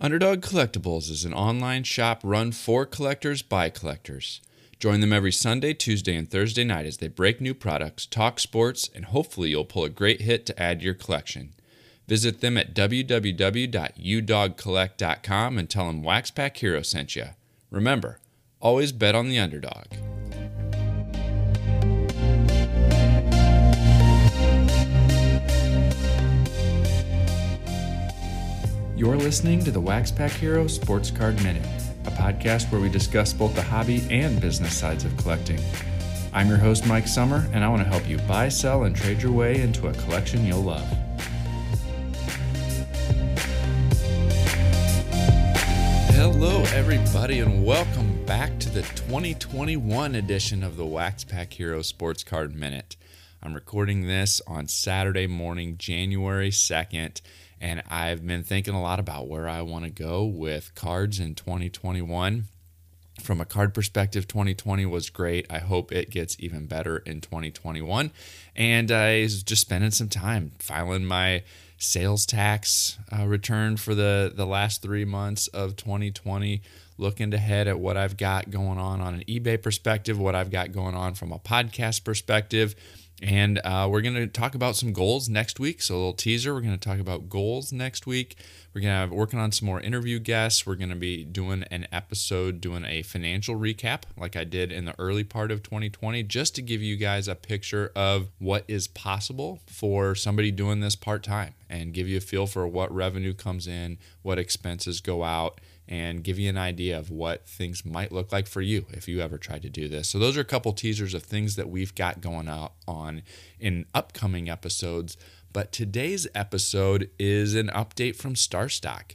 Underdog Collectibles is an online shop run for collectors by collectors. Join them every Sunday, Tuesday, and Thursday night as they break new products, talk sports, and hopefully you'll pull a great hit to add to your collection. Visit them at www.udogcollect.com and tell them Wax Pack Hero sent you. Remember, always bet on the underdog. You're listening to the Wax Pack Hero Sports Card Minute, a podcast where we discuss both the hobby and business sides of collecting. I'm your host, Mike Summer, and I want to help you buy, sell, and trade your way into a collection you'll love. Hello, everybody, and welcome back to the 2021 edition of the Wax Pack Hero Sports Card Minute. I'm recording this on Saturday morning, January 2nd and I've been thinking a lot about where I want to go with cards in 2021. From a card perspective, 2020 was great. I hope it gets even better in 2021. And I was just spending some time filing my sales tax uh, return for the, the last three months of 2020 looking ahead at what I've got going on on an eBay perspective, what I've got going on from a podcast perspective, and uh, we're going to talk about some goals next week. So, a little teaser. We're going to talk about goals next week. We're going to have working on some more interview guests. We're going to be doing an episode, doing a financial recap like I did in the early part of 2020, just to give you guys a picture of what is possible for somebody doing this part time and give you a feel for what revenue comes in, what expenses go out and give you an idea of what things might look like for you if you ever tried to do this. So, those are a couple teasers of things that we've got going on in upcoming episodes. But today's episode is an update from StarStock.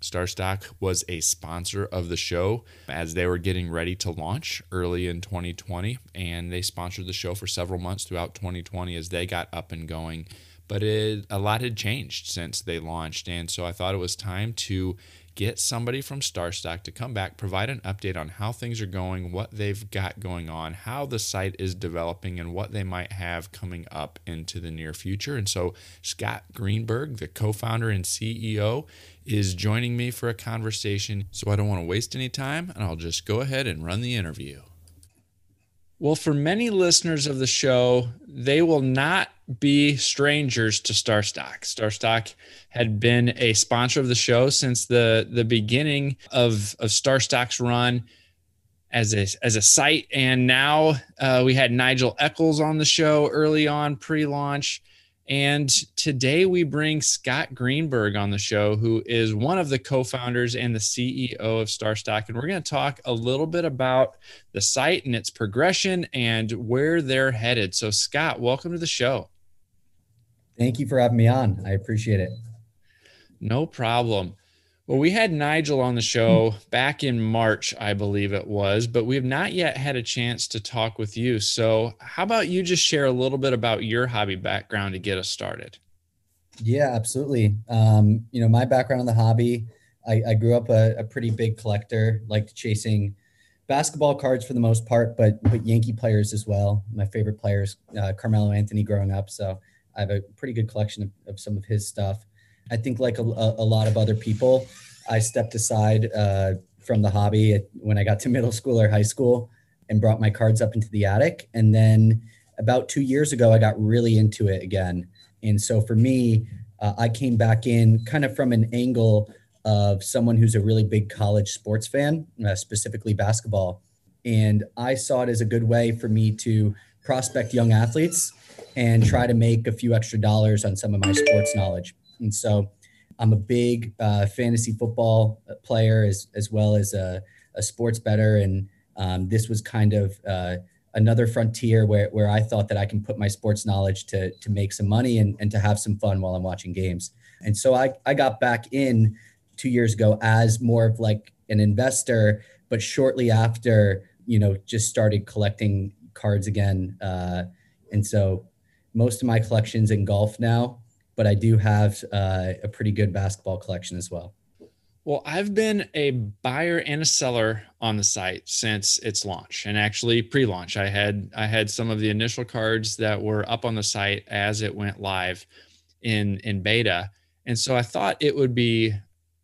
StarStock was a sponsor of the show as they were getting ready to launch early in 2020, and they sponsored the show for several months throughout 2020 as they got up and going. But it, a lot had changed since they launched, and so I thought it was time to get somebody from StarStock to come back, provide an update on how things are going, what they've got going on, how the site is developing, and what they might have coming up into the near future. And so, Scott Greenberg, the co founder and CEO, is joining me for a conversation. So, I don't want to waste any time, and I'll just go ahead and run the interview. Well, for many listeners of the show, they will not be strangers to StarStock. StarStock had been a sponsor of the show since the, the beginning of, of StarStock's run as a, as a site. And now uh, we had Nigel Eccles on the show early on pre launch. And today we bring Scott Greenberg on the show, who is one of the co founders and the CEO of StarStock. And we're going to talk a little bit about the site and its progression and where they're headed. So, Scott, welcome to the show. Thank you for having me on. I appreciate it. No problem. Well, we had Nigel on the show back in March, I believe it was, but we have not yet had a chance to talk with you. So, how about you just share a little bit about your hobby background to get us started? Yeah, absolutely. Um, you know, my background in the hobby, I, I grew up a, a, pretty big collector, liked chasing basketball cards for the most part, but but Yankee players as well. My favorite players, uh, Carmelo Anthony, growing up. So I have a pretty good collection of, of some of his stuff. I think, like a, a lot of other people, I stepped aside uh, from the hobby when I got to middle school or high school and brought my cards up into the attic. And then about two years ago, I got really into it again. And so for me, uh, I came back in kind of from an angle of someone who's a really big college sports fan, uh, specifically basketball. And I saw it as a good way for me to prospect young athletes and try to make a few extra dollars on some of my sports knowledge. And so I'm a big uh, fantasy football player as, as well as a, a sports bettor. And um, this was kind of uh, another frontier where, where I thought that I can put my sports knowledge to, to make some money and, and to have some fun while I'm watching games. And so I, I got back in two years ago as more of like an investor, but shortly after, you know, just started collecting cards again. Uh, and so most of my collections in golf now but I do have uh, a pretty good basketball collection as well. Well, I've been a buyer and a seller on the site since its launch, and actually pre-launch. I had I had some of the initial cards that were up on the site as it went live in in beta, and so I thought it would be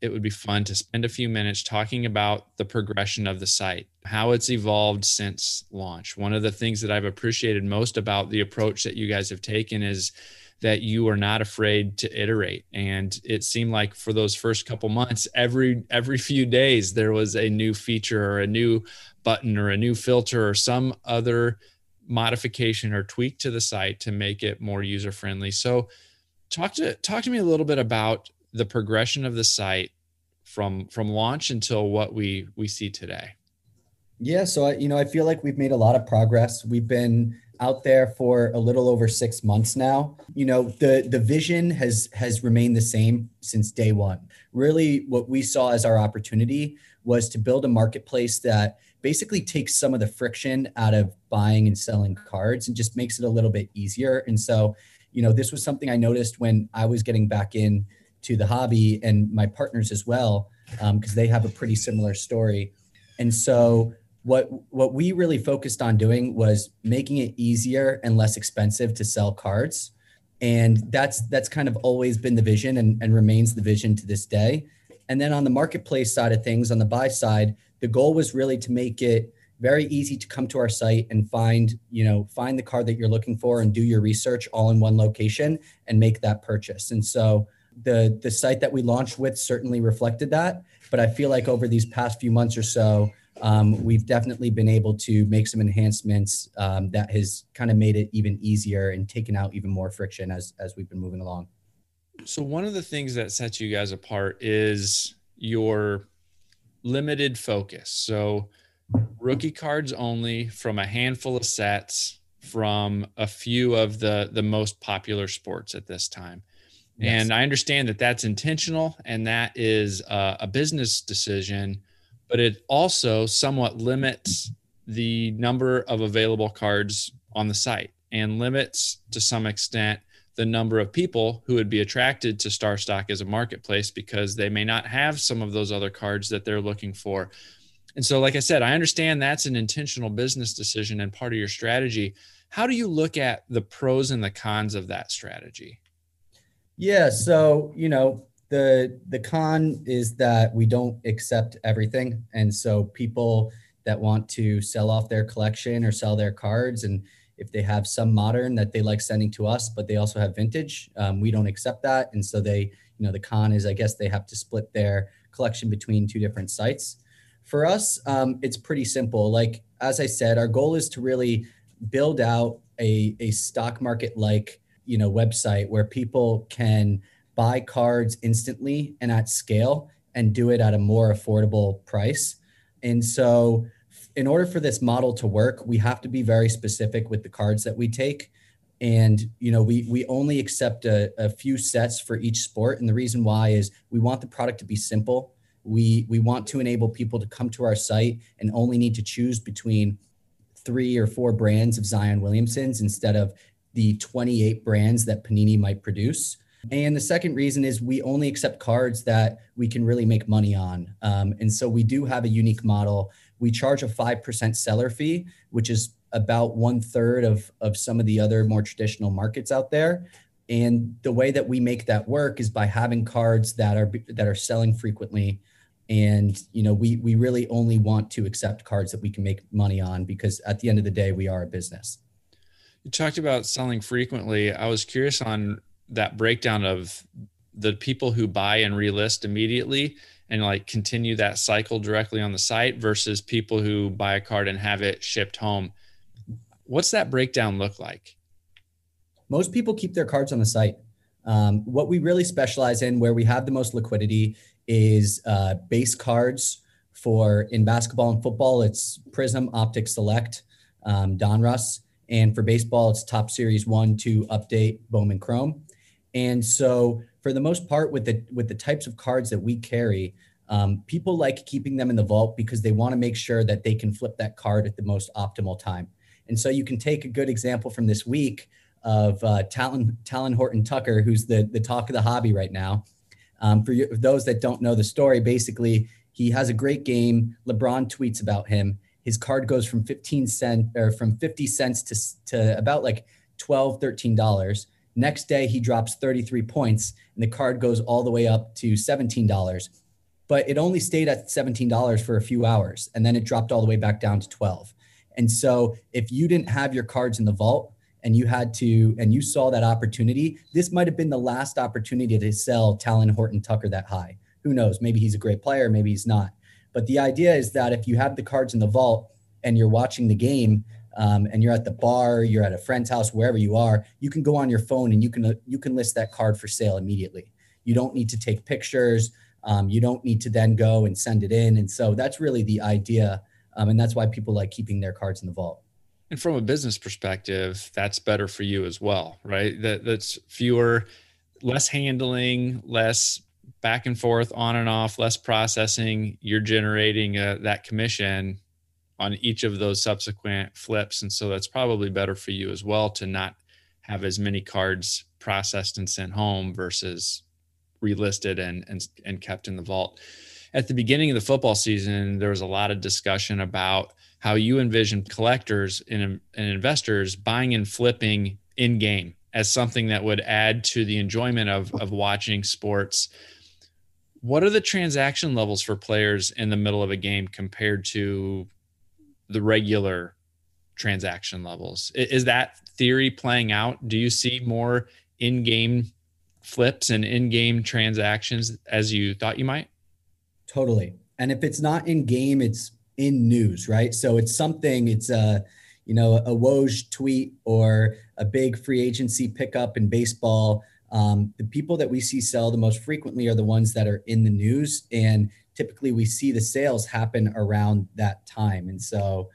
it would be fun to spend a few minutes talking about the progression of the site, how it's evolved since launch. One of the things that I've appreciated most about the approach that you guys have taken is that you are not afraid to iterate. And it seemed like for those first couple months every every few days there was a new feature or a new button or a new filter or some other modification or tweak to the site to make it more user friendly so talk to talk to me a little bit about the progression of the site from from launch until what we we see today yeah so I, you know i feel like we've made a lot of progress we've been out there for a little over six months now. You know, the the vision has has remained the same since day one. Really, what we saw as our opportunity was to build a marketplace that basically takes some of the friction out of buying and selling cards and just makes it a little bit easier. And so, you know, this was something I noticed when I was getting back in to the hobby and my partners as well, because um, they have a pretty similar story. And so what what we really focused on doing was making it easier and less expensive to sell cards. And that's that's kind of always been the vision and, and remains the vision to this day. And then on the marketplace side of things on the buy side the goal was really to make it very easy to come to our site and find you know find the card that you're looking for and do your research all in one location and make that purchase. And so the the site that we launched with certainly reflected that. But i feel like over these past few months or so um, we've definitely been able to make some enhancements um, that has kind of made it even easier and taken out even more friction as as we've been moving along. So one of the things that sets you guys apart is your limited focus. So rookie cards only from a handful of sets from a few of the the most popular sports at this time. Yes. And I understand that that's intentional and that is a, a business decision but it also somewhat limits the number of available cards on the site and limits to some extent the number of people who would be attracted to StarStock as a marketplace because they may not have some of those other cards that they're looking for. And so, like I said, I understand that's an intentional business decision and part of your strategy. How do you look at the pros and the cons of that strategy? Yeah. So, you know, the the con is that we don't accept everything. And so people that want to sell off their collection or sell their cards and if they have some modern that they like sending to us but they also have vintage um, we don't accept that. And so they you know the con is i guess they have to split their collection between two different sites. For us um, it's pretty simple. Like as i said our goal is to really build out a, a stock market like you know website where people can buy cards instantly and at scale and do it at a more affordable price. And so, in order for this model to work, we have to be very specific with the cards that we take. And you know, we we only accept a, a few sets for each sport. And the reason why is we want the product to be simple. We we want to enable people to come to our site and only need to choose between three or four brands of Zion Williamsons instead of the 28 brands that Panini might produce. And the second reason is we only accept cards that we can really make money on. Um, and so we do have a unique model. We charge a 5% seller fee, which is about one third of, of some of the other more traditional markets out there. And the way that we make that work is by having cards that are that are selling frequently. And you know, we we really only want to accept cards that we can make money on because at the end of the day, we are a business. You talked about selling frequently. I was curious on that breakdown of the people who buy and relist immediately and like continue that cycle directly on the site versus people who buy a card and have it shipped home. What's that breakdown look like? Most people keep their cards on the site. Um, what we really specialize in, where we have the most liquidity, is uh, base cards. For in basketball and football, it's Prizm, Optic Select, um, Donruss, and for baseball, it's Topps Series One, Two, Update, Bowman Chrome. And so, for the most part, with the with the types of cards that we carry, um, people like keeping them in the vault because they want to make sure that they can flip that card at the most optimal time. And so, you can take a good example from this week of uh, Talen Talen Horton Tucker, who's the the talk of the hobby right now. Um, for, you, those that don't know the story, basically he has a great game. LeBron tweets about him. His card goes from 15 cent or from 50 cents to, to about like 12, 13 dollars Next day, he drops 33 points, and the card goes all the way up to $17. but it only stayed at $17 for a few hours and then it dropped all the way back down to 12. And so if you didn't have your cards in the vault and you had to and you saw that opportunity, this might have been the last opportunity to sell Talen Horton Tucker that high. Who knows? Maybe he's a great player, maybe he's not. But the idea is that if you have the cards in the vault and you're watching the game, um, and you're at the bar, you're at a friend's house, wherever you are, you can go on your phone and you can you can list that card for sale immediately. You don't need to take pictures. Um, you don't need to then go and send it in. And so that's really the idea, um, and that's why people like keeping their cards in the vault. And from a business perspective, that's better for you as well, right? That that's fewer, less handling, less back and forth, on and off, less processing. You're generating uh, that commission on each of those subsequent flips. And so that's probably better for you as well to not have as many cards processed and sent home versus relisted and, and, and kept in the vault. At the beginning of the football season, there was a lot of discussion about how you envision collectors and, and investors buying and flipping in game as something that would add to the enjoyment of, of watching sports. What are the transaction levels for players in the middle of a game compared to the regular transaction levels. Is that theory playing out? Do you see more in-game flips and in-game transactions as you thought you might? Totally. And if it's not in game, it's in news, right? So it's something, it's a, you know, a Woj tweet or a big free agency pickup in baseball. Um, the people that we see sell the most frequently are the ones that are in the news. And typically we see the sales happen around that time. And so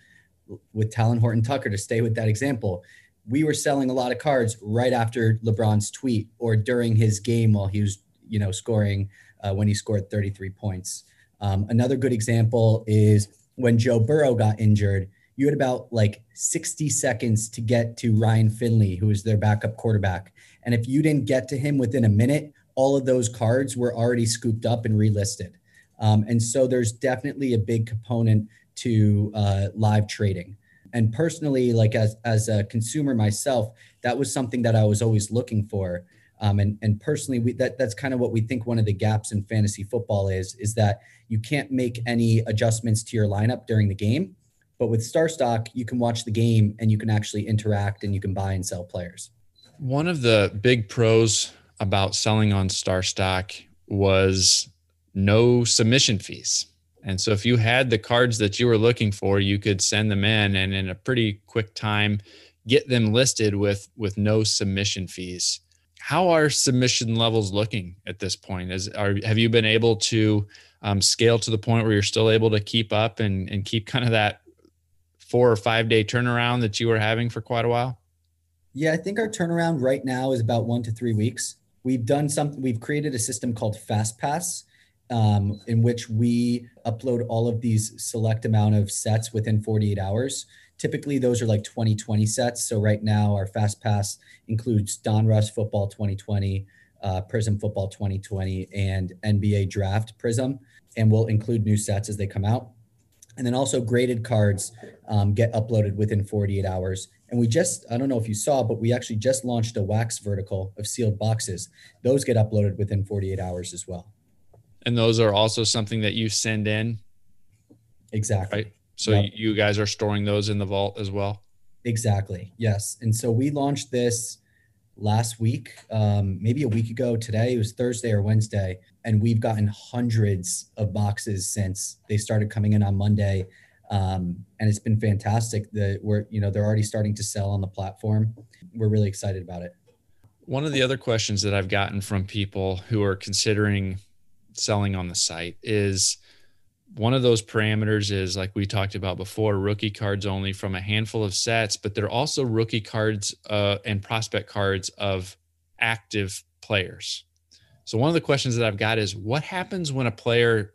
with Talen Horton Tucker, to stay with that example, we were selling a lot of cards right after LeBron's tweet or during his game while he was, you know, scoring uh, when he scored 33 points. Um, another good example is when Joe Burrow got injured. You had about like 60 seconds to get to Ryan Finley, who was their backup quarterback. And if you didn't get to him within a minute, all of those cards were already scooped up and relisted. Um, and so there's definitely a big component to uh, live trading. And personally, like as, as a consumer myself, that was something that I was always looking for. Um, and, and personally, we, that, that's kind of what we think one of the gaps in fantasy football is, is that you can't make any adjustments to your lineup during the game. But with StarStock, you can watch the game and you can actually interact and you can buy and sell players. One of the big pros about selling on StarStock was no submission fees. And so if you had the cards that you were looking for, you could send them in and in a pretty quick time get them listed with with no submission fees. How are submission levels looking at this point? Is are have you been able to um, scale to the point where you're still able to keep up and and keep kind of that four or five day turnaround that you were having for quite a while? Yeah, I think our turnaround right now is about one to three weeks. We've done something. We've created a system called FastPass, um, in which we upload all of these select amount of sets within 48 hours. Typically, those are like 2020 sets. So right now, our Fast Pass includes Donruss Football 2020, uh, Prizm Football 2020, and NBA Draft Prizm, and we'll include new sets as they come out. And then also graded cards um, get uploaded within 48 hours. And we just, I don't know if you saw, but we actually just launched a wax vertical of sealed boxes. Those get uploaded within 48 hours as well. And those are also something that you send in. Exactly. Right. So yep. you guys are storing those in the vault as well. Exactly. Yes. And so we launched this last week, um, maybe a week ago today. It was Thursday or Wednesday, and we've gotten hundreds of boxes since they started coming in on Monday. Um, and it's been fantastic. that we're you know they're already starting to sell on the platform. We're really excited about it. One of the other questions that I've gotten from people who are considering selling on the site is one of those parameters is like we talked about before rookie cards only from a handful of sets but they're also rookie cards uh, and prospect cards of active players. So one of the questions that i've got is what happens when a player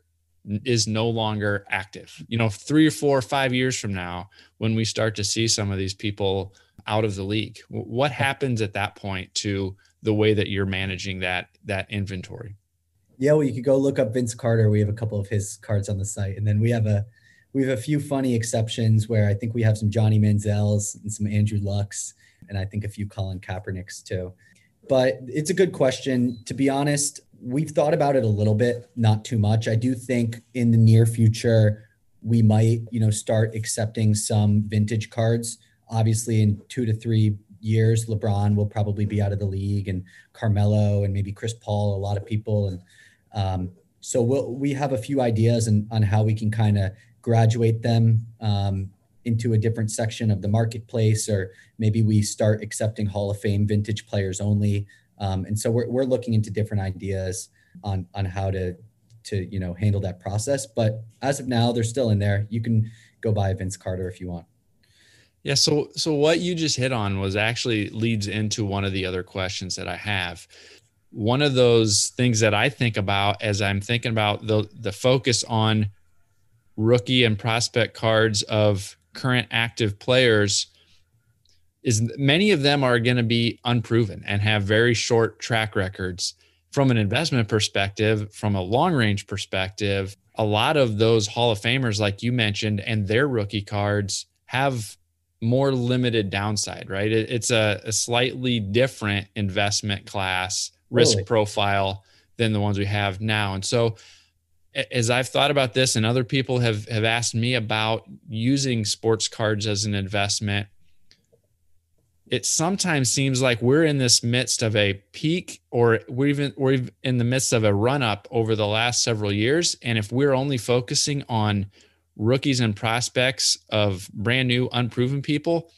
is no longer active? You know three or four or five years from now when we start to see some of these people out of the league what happens at that point to the way that you're managing that that inventory yeah, well, you could go look up Vince Carter. We have a couple of his cards on the site, and then we have a we have a few funny exceptions where I think we have some Johnny Manziels and some Andrew Lucks, and I think a few Colin Kaepernicks too. but it's a good question. To be honest, we've thought about it a little bit, not too much. I do think in the near future we might, you know, start accepting some vintage cards. Obviously, in two to three years, LeBron will probably be out of the league, and Carmelo, and maybe Chris Paul, a lot of people, and um, so we'll, we have a few ideas and on how we can kind of graduate them um, into a different section of the marketplace, or maybe we start accepting Hall of Fame vintage players only. Um, and so we're, we're looking into different ideas on on how to to you know handle that process. But as of now, they're still in there. You can go buy a Vince Carter if you want. Yeah, so so what you just hit on was actually leads into one of the other questions that I have. One of those things that I think about as I'm thinking about the the focus on rookie and prospect cards of current active players is many of them are going to be unproven and have very short track records from an investment perspective, from a long range perspective, a lot of those Hall of Famers, like you mentioned, and their rookie cards have more limited downside, right? It's a, a, slightly different investment class risk really? profile than the ones we have now. And so, as I've thought about this, and other people have have asked me about using sports cards as an investment, it sometimes seems like we're in this midst of a peak or we're even we're in the midst of a run up over the last several years and if we're only focusing on rookies and prospects of brand new unproven people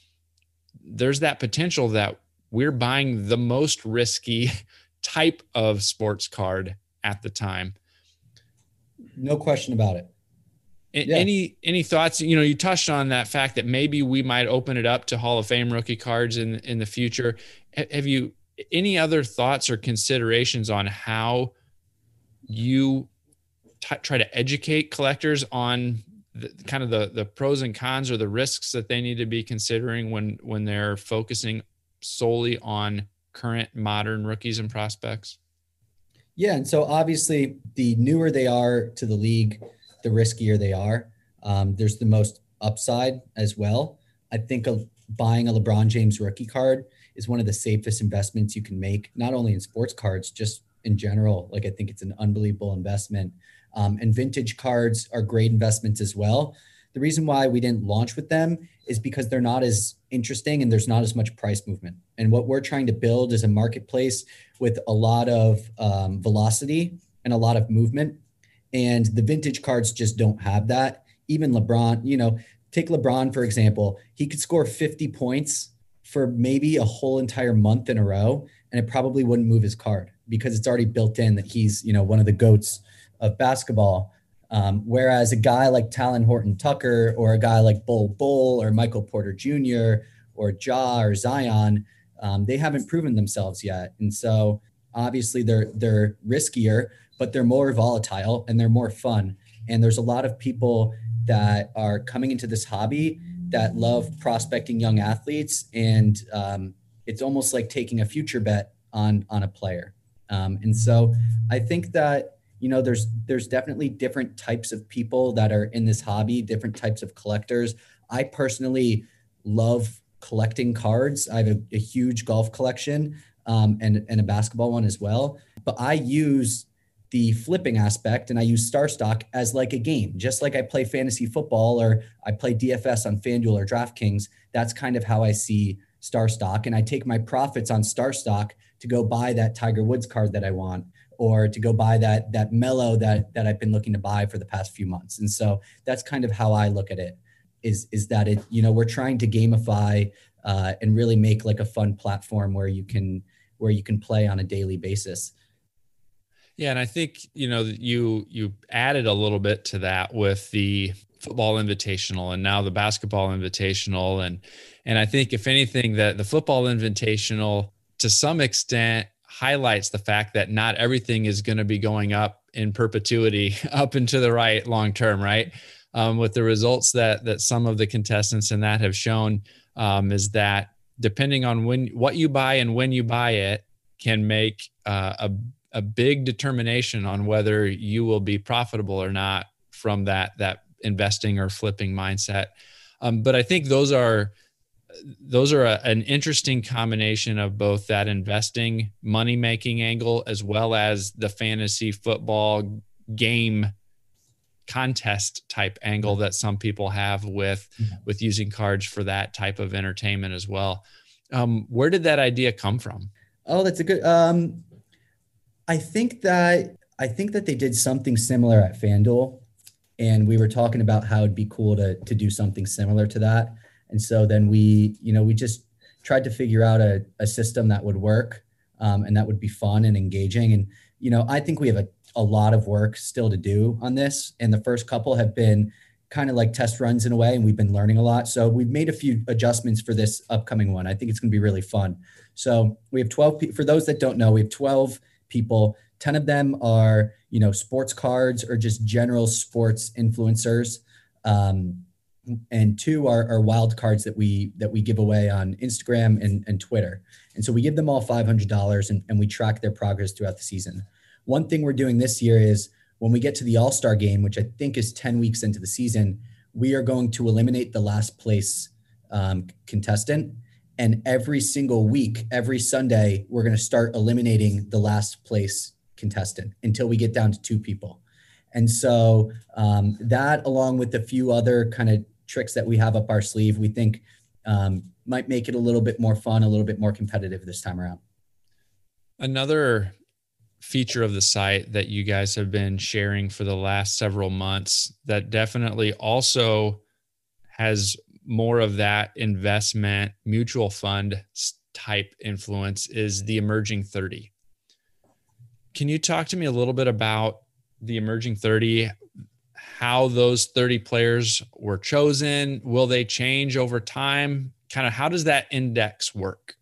there's that potential that we're buying the most risky type of sports card at the time no question about it yeah. Any any thoughts? You know, you touched on that fact that maybe we might open it up to Hall of Fame rookie cards in in the future. Have you any other thoughts or considerations on how you t- try to educate collectors on the, kind of the the pros and cons or the risks that they need to be considering when when they're focusing solely on current modern rookies and prospects? Yeah, and so obviously the newer they are to the league, the riskier they are. Um, there's the most upside as well. I think a, buying a LeBron James rookie card is one of the safest investments you can make, not only in sports cards, just in general. Like I think it's an unbelievable investment. Um, and vintage cards are great investments as well. The reason why we didn't launch with them is because they're not as interesting and there's not as much price movement. And what we're trying to build is a marketplace with a lot of um, velocity and a lot of movement and the vintage cards just don't have that. Even LeBron, you know, take LeBron for example, he could score 50 points for maybe a whole entire month in a row, and it probably wouldn't move his card because it's already built in that he's, you know, one of the goats of basketball. Um, whereas a guy like Talen Horton Tucker or a guy like Bol Bol or Michael Porter Jr. or Ja or Zion, um, they haven't proven themselves yet. And so obviously they're they're riskier, but they're more volatile and they're more fun. And there's a lot of people that are coming into this hobby that love prospecting young athletes, and um, it's almost like taking a future bet on on a player. Um, and so I think that you know there's there's definitely different types of people that are in this hobby, different types of collectors. I personally love collecting cards. I have a, a huge golf collection um, and and a basketball one as well. But I use the flipping aspect and I use StarStock as like a game, just like I play fantasy football or I play DFS on FanDuel or DraftKings. That's kind of how I see StarStock. And I take my profits on StarStock to go buy that Tiger Woods card that I want or to go buy that that Melo that that I've been looking to buy for the past few months. And so that's kind of how I look at it is is that it you know we're trying to gamify uh, and really make like a fun platform where you can where you can play on a daily basis. Yeah, and I think you know you you added a little bit to that with the football invitational and now the basketball invitational and and I think if anything that the football invitational to some extent highlights the fact that not everything is going to be going up in perpetuity up and to the right long term right um, with the results that that some of the contestants in that have shown um, is that depending on when what you buy and when you buy it can make uh, a a big determination on whether you will be profitable or not from that that investing or flipping mindset. Um, but I think those are those are a, an interesting combination of both that investing money making angle as well as the fantasy football game contest type angle that some people have with mm-hmm. with using cards for that type of entertainment as well. Um, where did that idea come from? Oh that's a good um, i think that i think that they did something similar at fanduel and we were talking about how it'd be cool to to do something similar to that. And so then we you know we just tried to figure out a, a system that would work um, and that would be fun and engaging. And you know i think we have a, a lot of work still to do on this. And the first couple have been kind of like test runs in a way and we've been learning a lot. So we've made a few adjustments for this upcoming one. I think it's going to be really fun. So we have 12 pe- for those that don't know we have 12 people. 10 of them are you know sports cards or just general sports influencers. Um, and two are, are wild cards that we that we give away on instagram and, and twitter. And so we give them all $500 and, and we track their progress throughout the season one thing we're doing this year is when we get to the all-star game which i think is 10 weeks into the season we are going to eliminate the last place um, contestant and every single week every sunday we're going to start eliminating the last place contestant until we get down to two people. And so um, that, along with a few other kind of tricks that we have up our sleeve, we think um, might make it a little bit more fun, a little bit more competitive this time around. Another feature of the site that you guys have been sharing for the last several months that definitely also has more of that investment mutual fund type influence is the emerging 30 can you talk to me a little bit about the emerging 30, how those 30 players were chosen? Will they change over time? Kind of how does that index work?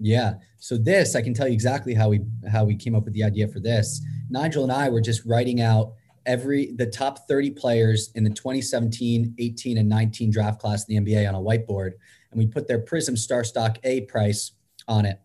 Yeah. So this, I can tell you exactly how we how we came up with the idea for this. Nigel and I were just writing out every the top 30 players in the 2017, 18, and 19 draft class in the NBA on a whiteboard, and we put their Prizm Star Stock A price on it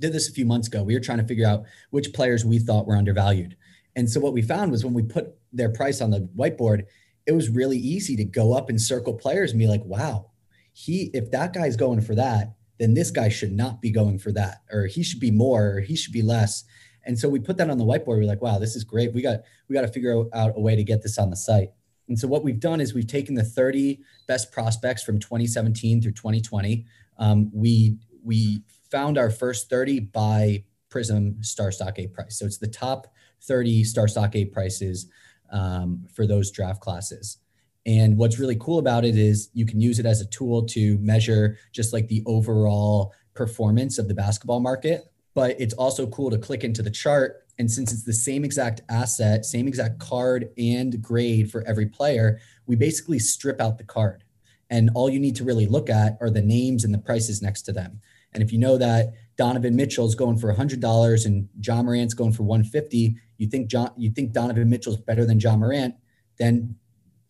did this a few months ago. We were trying to figure out which players we thought were undervalued. And so what we found was when we put their price on the whiteboard, it was really easy to go up and circle players and be like, wow, he if that guy's going for that, then this guy should not be going for that, or he should be more, or he should be less. And so we put that on the whiteboard. We're like, wow, this is great. We got we got to figure out a way to get this on the site. And so what we've done is we've taken the 30 best prospects from 2017 through 2020. Um, we we found our first 30 by Prizm Star Stock A price. So it's the top 30 Star Stock A prices um, for those draft classes. And what's really cool about it is you can use it as a tool to measure just like the overall performance of the basketball market. But it's also cool to click into the chart. And since it's the same exact asset, same exact card and grade for every player, we basically strip out the card. And all you need to really look at are the names and the prices next to them. And if you know that Donovan Mitchell's going for $100 and Ja Morant's going for 150, you think John, you think Donovan Mitchell's better than Ja Morant, then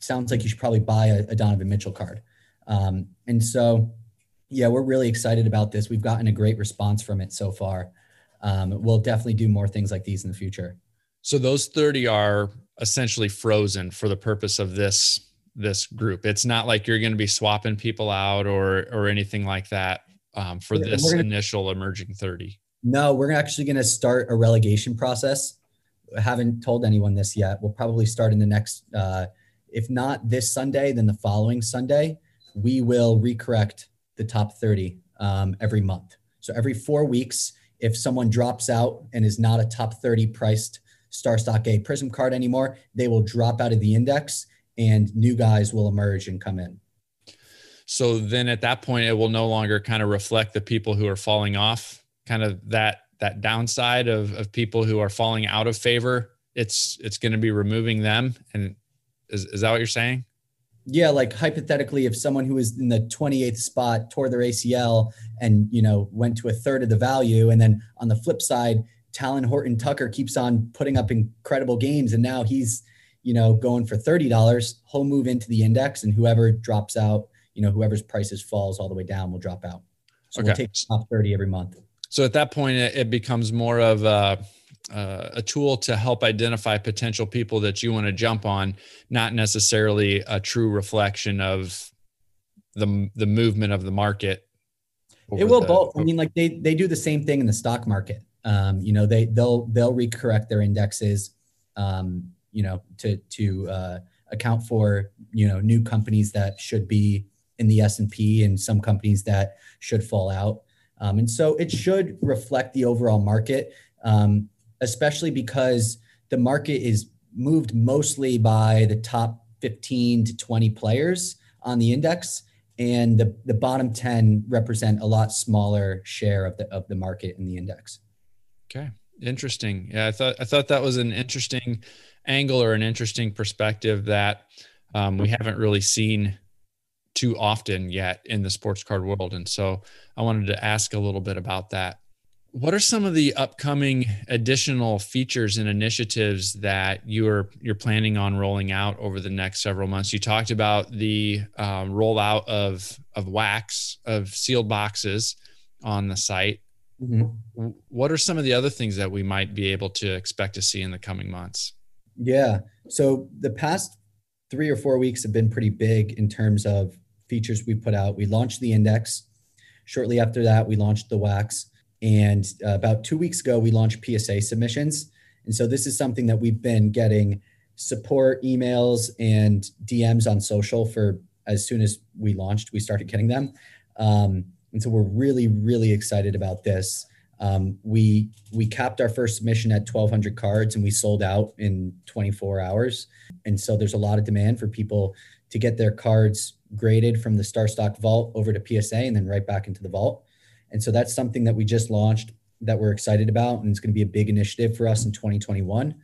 sounds like you should probably buy a, a Donovan Mitchell card. Um, and so, yeah, we're really excited about this. We've gotten a great response from it so far. Um, we'll definitely do more things like these in the future. So those 30 are essentially frozen for the purpose of this this group. It's not like you're going to be swapping people out or or anything like that um, for this gonna, initial emerging 30? No, we're actually going to start a relegation process. I haven't told anyone this yet. We'll probably start in the next, uh, if not this Sunday, then the following Sunday. We will recorrect the top 30 um, every month. So every four weeks, if someone drops out and is not a top 30 priced Star Stock A Prizm card anymore, they will drop out of the index and new guys will emerge and come in. So then at that point, it will no longer kind of reflect the people who are falling off, kind of that that downside of of people who are falling out of favor. It's it's going to be removing them. And is is that what you're saying? Yeah, like hypothetically, if someone who was in the 28th spot tore their ACL and you know went to a third of the value, and then on the flip side, Talen Horton Tucker keeps on putting up incredible games, and now he's you know going for thirty dollars, he'll move into the index, and whoever drops out you know whoever's prices falls all the way down will drop out. So okay. we'll take top 30 every month. So at that point, it becomes more of a, uh, a tool to help identify potential people that you want to jump on, not necessarily a true reflection of the the movement of the market it will the, both. I mean, like they they do the same thing in the stock market. Um, you know, they they'll they'll recorrect their indexes, um, you know, to to uh, account for you know new companies that should be in the S and P and some companies that should fall out. Um, and so it should reflect the overall market, um, especially because the market is moved mostly by the top 15 to 20 players on the index and the, the bottom 10 represent a lot smaller share of the of the market in the index. Okay. Interesting. Yeah i thought i thought that was an interesting angle or an interesting perspective that um, we haven't really seen too often yet in the sports card world and so i wanted to ask a little bit about that what are some of the upcoming additional features and initiatives that you're you're planning on rolling out over the next several months? You talked about the um, rollout of of wax of sealed boxes on the site. Mm-hmm. What are some of the other things that we might be able to expect to see in the coming months? Yeah, so the past three or four weeks have been pretty big in terms of features we put out. We launched the index. Shortly after that, we launched the wax and uh, about two weeks ago, we launched PSA submissions. And so this is something that we've been getting support emails and DMs on social for as soon as we launched, we started getting them. Um, and so we're really, really excited about this. Um, we we capped our first submission at 1,200 cards, and we sold out in 24 hours. And so there's a lot of demand for people to get their cards graded from the Star Stock Vault over to PSA, and then right back into the vault. And so that's something that we just launched that we're excited about, and it's going to be a big initiative for us in 2021.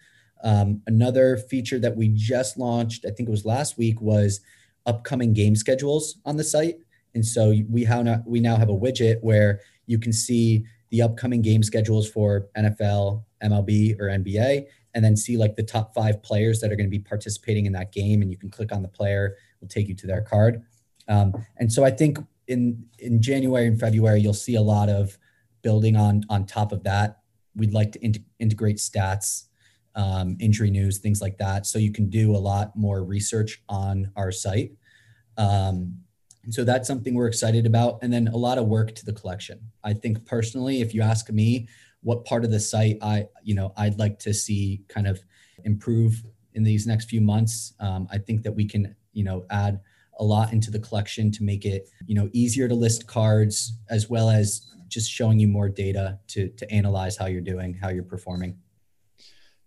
Um, another feature that we just launched, I think it was last week, was upcoming game schedules on the site. And so we now we now have a widget where you can see the upcoming game schedules for NFL, MLB, or NBA, and then see like the top five players that are going to be participating in that game. And you can click on the player, will take you to their card. Um, and so I think in in January and February, you'll see a lot of building on on top of that. We'd like to in, integrate stats, um, injury news, things like that, so you can do a lot more research on our site. Um, and so that's something we're excited about, and then a lot of work to the collection. I think personally, if you ask me, what part of the site I you know I'd like to see kind of improve in these next few months, um, I think that we can you know add a lot into the collection to make it you know easier to list cards as well as just showing you more data to to analyze how you're doing how you're performing.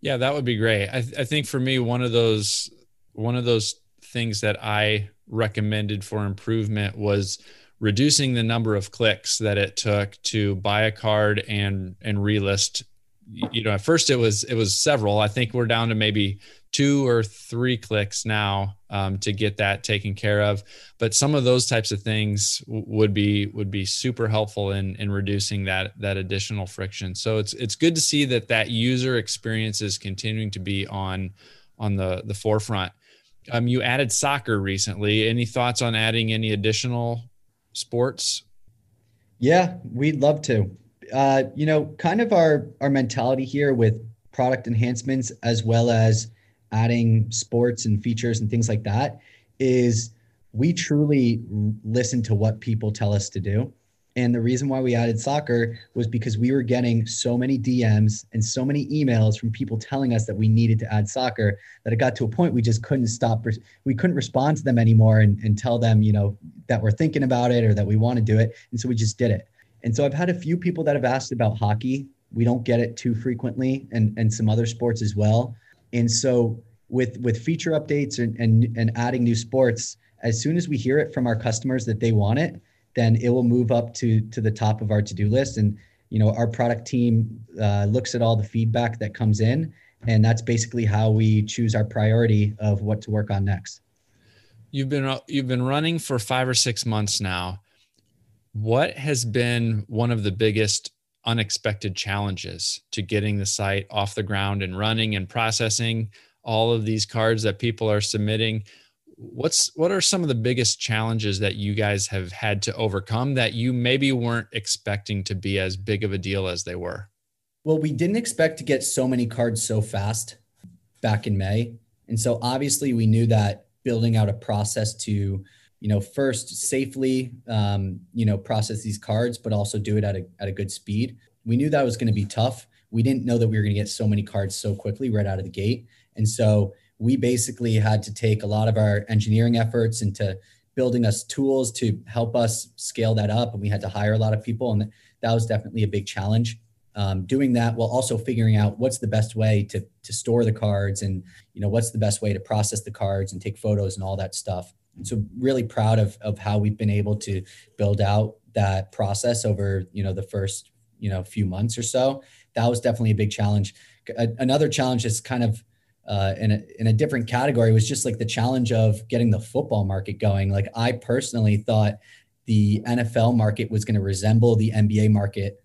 Yeah that would be great. I, th- I think for me one of those one of those things that i recommended for improvement was reducing the number of clicks that it took to buy a card and and relist you know at first it was it was several i think we're down to maybe two or three clicks now um, to get that taken care of. But some of those types of things w- would be would be super helpful in in reducing that that additional friction. So it's it's good to see that that user experience is continuing to be on on the the forefront. Um, you added soccer recently. Any thoughts on adding any additional sports? Yeah, we'd love to. Uh, you know, kind of our our mentality here with product enhancements as well as adding sports and features and things like that is we truly listen to what people tell us to do. And the reason why we added soccer was because we were getting so many DMs and so many emails from people telling us that we needed to add soccer that it got to a point we just couldn't stop. We couldn't respond to them anymore and, and tell them, you know, that we're thinking about it or that we want to do it. And so we just did it. And so I've had a few people that have asked about hockey. We don't get it too frequently and, and some other sports as well. And so with with feature updates and, and and adding new sports, as soon as we hear it from our customers that they want it, then it will move up to to the top of our to-do list. And you know, our product team uh, looks at all the feedback that comes in, and that's basically how we choose our priority of what to work on next. You've been you've been running for five or six months now. What has been one of the biggest unexpected challenges to getting the site off the ground and running and processing all of these cards that people are submitting? What's what are some of the biggest challenges that you guys have had to overcome that you maybe weren't expecting to be as big of a deal as they were? Well we didn't expect to get so many cards so fast back in may. And so obviously we knew that building out a process to you know, first safely, um, you know, process these cards, but also do it at a, at a good speed. We knew that was going to be tough. We didn't know that we were going to get so many cards so quickly right out of the gate. And so we basically had to take a lot of our engineering efforts into building us tools to help us scale that up. And we had to hire a lot of people. And that was definitely a big challenge. Um, doing that while also figuring out what's the best way to, to store the cards and you know what's the best way to process the cards and take photos and all that stuff so really proud of of how we've been able to build out that process over you know the first you know few months or so. That was definitely a big challenge. A, another challenge is kind of uh, in a in a different category was just like the challenge of getting the football market going. Like i personally thought the nfl market was going to resemble the nba market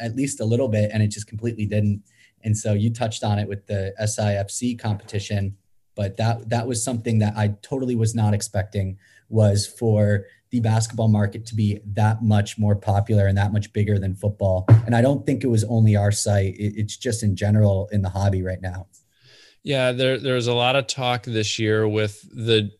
at least a little bit and it just completely didn't. And so you touched on it with the sifc competition but that that was something that I totally was not expecting was for the basketball market to be that much more popular and that much bigger than football. And I don't think it was only our site; it's just in general in the hobby right now. Yeah, there there's a lot of talk this year with the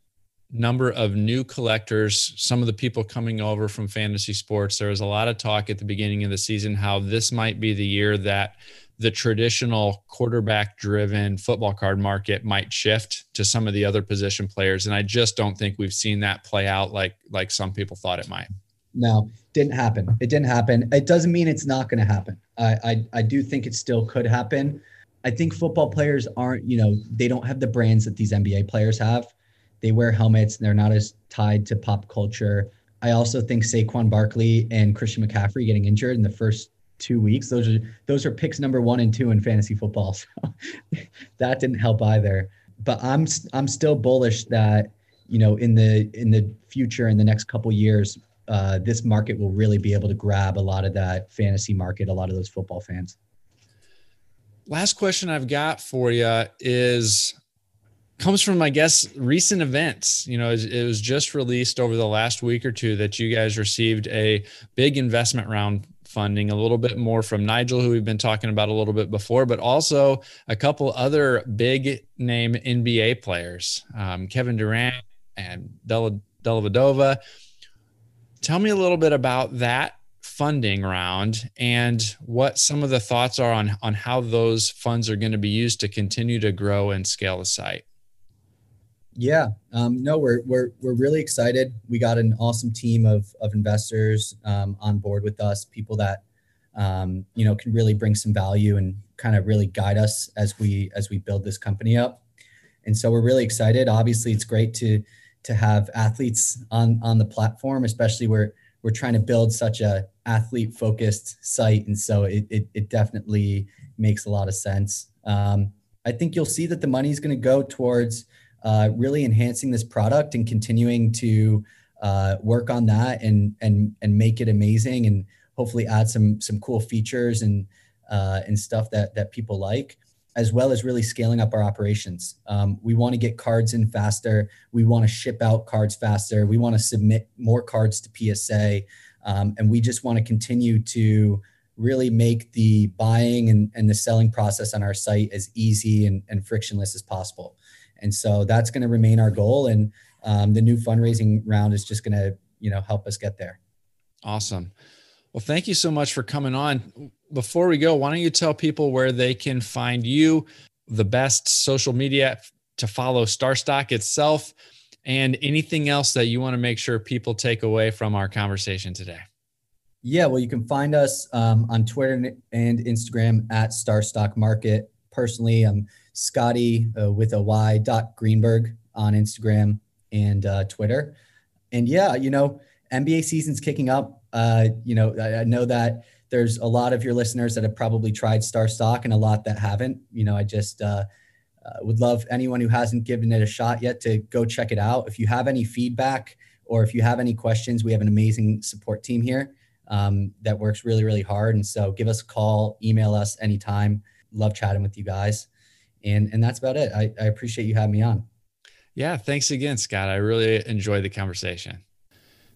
number of new collectors, some of the people coming over from fantasy sports. There was a lot of talk at the beginning of the season how this might be the year that the traditional quarterback driven football card market might shift to some of the other position players. And i just don't think we've seen that play out like like some people thought it might. No didn't happen. It didn't happen. It doesn't mean it's not going to happen. I, I i do think it still could happen. I think football players aren't you know they don't have the brands that these nba players have. They wear helmets. And they're not as tied to pop culture. I also think saquon barkley and christian mccaffrey getting injured in the first two weeks. Those are those are picks number one and two in fantasy football. So that didn't help either. But I'm I'm still bullish that you know in the in the future in the next couple years, uh, this market will really be able to grab a lot of that fantasy market, a lot of those football fans. Last question I've got for you is comes from I guess recent events. You know, it was just released over the last week or two that you guys received a big investment round funding, a little bit more from Nigel, who we've been talking about a little bit before, but also a couple other big name NBA players, um, Kevin Durant and Della, Dellavedova. Tell me a little bit about that funding round and what some of the thoughts are on, on how those funds are going to be used to continue to grow and scale the site. Yeah, um, no, we're we're we're really excited. We got an awesome team of of investors um, on board with us, people that um, you know can really bring some value and kind of really guide us as we as we build this company up. And so we're really excited. Obviously, it's great to to have athletes on on the platform, especially where we're trying to build such a athlete focused site, and so it it, it definitely makes a lot of sense. Um, I think you'll see that the money is going to go towards uh, really enhancing this product and continuing to uh, work on that and and and make it amazing and hopefully add some some cool features and uh, and stuff that that people like as well as really scaling up our operations. Um, we want to get cards in faster. We want to ship out cards faster. We want to submit more cards to PSA. Um, and we just want to continue to really make the buying and, and the selling process on our site as easy and, and frictionless as possible. And so that's going to remain our goal. And um, the new fundraising round is just going to, you know, help us get there. Awesome. Well, thank you so much for coming on. Before we go, why don't you tell people where they can find you, the best social media to follow StarStock itself, and anything else that you want to make sure people take away from our conversation today? Yeah, well, you can find us um, on Twitter and Instagram at StarStock Market. Personally, I'm Scotty uh, with a Y dot Greenberg on Instagram and uh, Twitter. And yeah, you know, NBA season's kicking up. Uh, you know, I, I, know that there's a lot of your listeners that have probably tried StarStock and a lot that haven't. You know, I just uh, uh, would love anyone who hasn't given it a shot yet to go check it out. If you have any feedback or if you have any questions, we have an amazing support team here um, that works really, really hard. And so give us a call, email us anytime. Love chatting with you guys and and that's about it. I, I appreciate you having me on. Yeah, thanks again, Scott. I really enjoyed the conversation.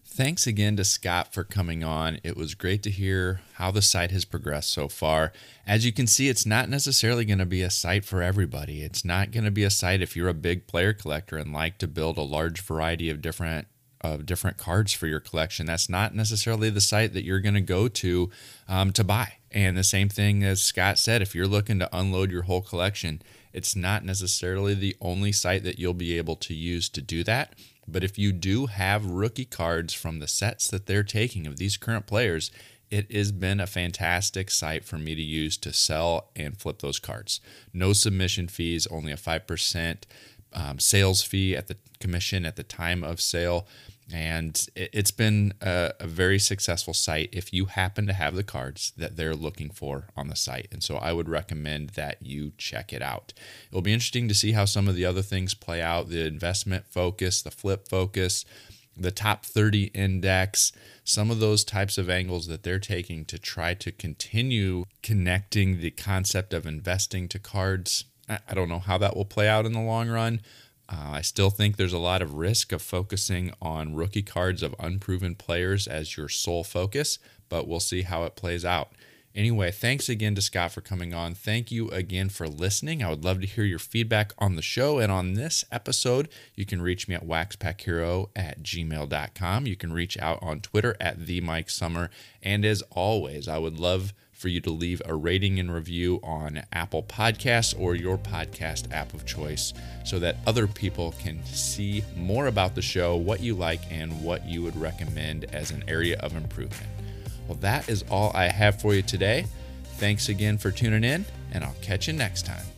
Thanks again to Scott for coming on. It was great to hear how the site has progressed so far. As you can see, it's not necessarily going to be a site for everybody. It's not going to be a site if you're a big player collector and like to build a large variety of different of different cards for your collection. That's not necessarily the site that you're going to go to um, to buy. And the same thing as Scott said, if you're looking to unload your whole collection, it's not necessarily the only site that you'll be able to use to do that. But if you do have rookie cards from the sets that they're taking of these current players, it has been a fantastic site for me to use to sell and flip those cards. No submission fees, only a 5% um, sales fee at the commission at the time of sale. And it's been a, a, very successful site if you happen to have the cards that they're looking for on the site. And so I would recommend that you check it out. It'll be interesting to see how some of the other things play out the investment focus, the flip focus, the top 30 index, some of those types of angles that they're taking to try to continue connecting the concept of investing to cards. I don't know how that will play out in the long run. Uh, I still think there's a lot of risk of focusing on rookie cards of unproven players as your sole focus, but we'll see how it plays out. Anyway, thanks again to Scott for coming on. Thank you again for listening. I would love to hear your feedback on the show and on this episode. You can reach me at waxpackhero at gmail.com. You can reach out on Twitter at the Mike Summer. And as always, I would love for you to leave a rating and review on Apple Podcasts or your podcast app of choice so that other people can see more about the show, what you like, and what you would recommend as an area of improvement. Well, that is all I have for you today. Thanks again for tuning in, and I'll catch you next time.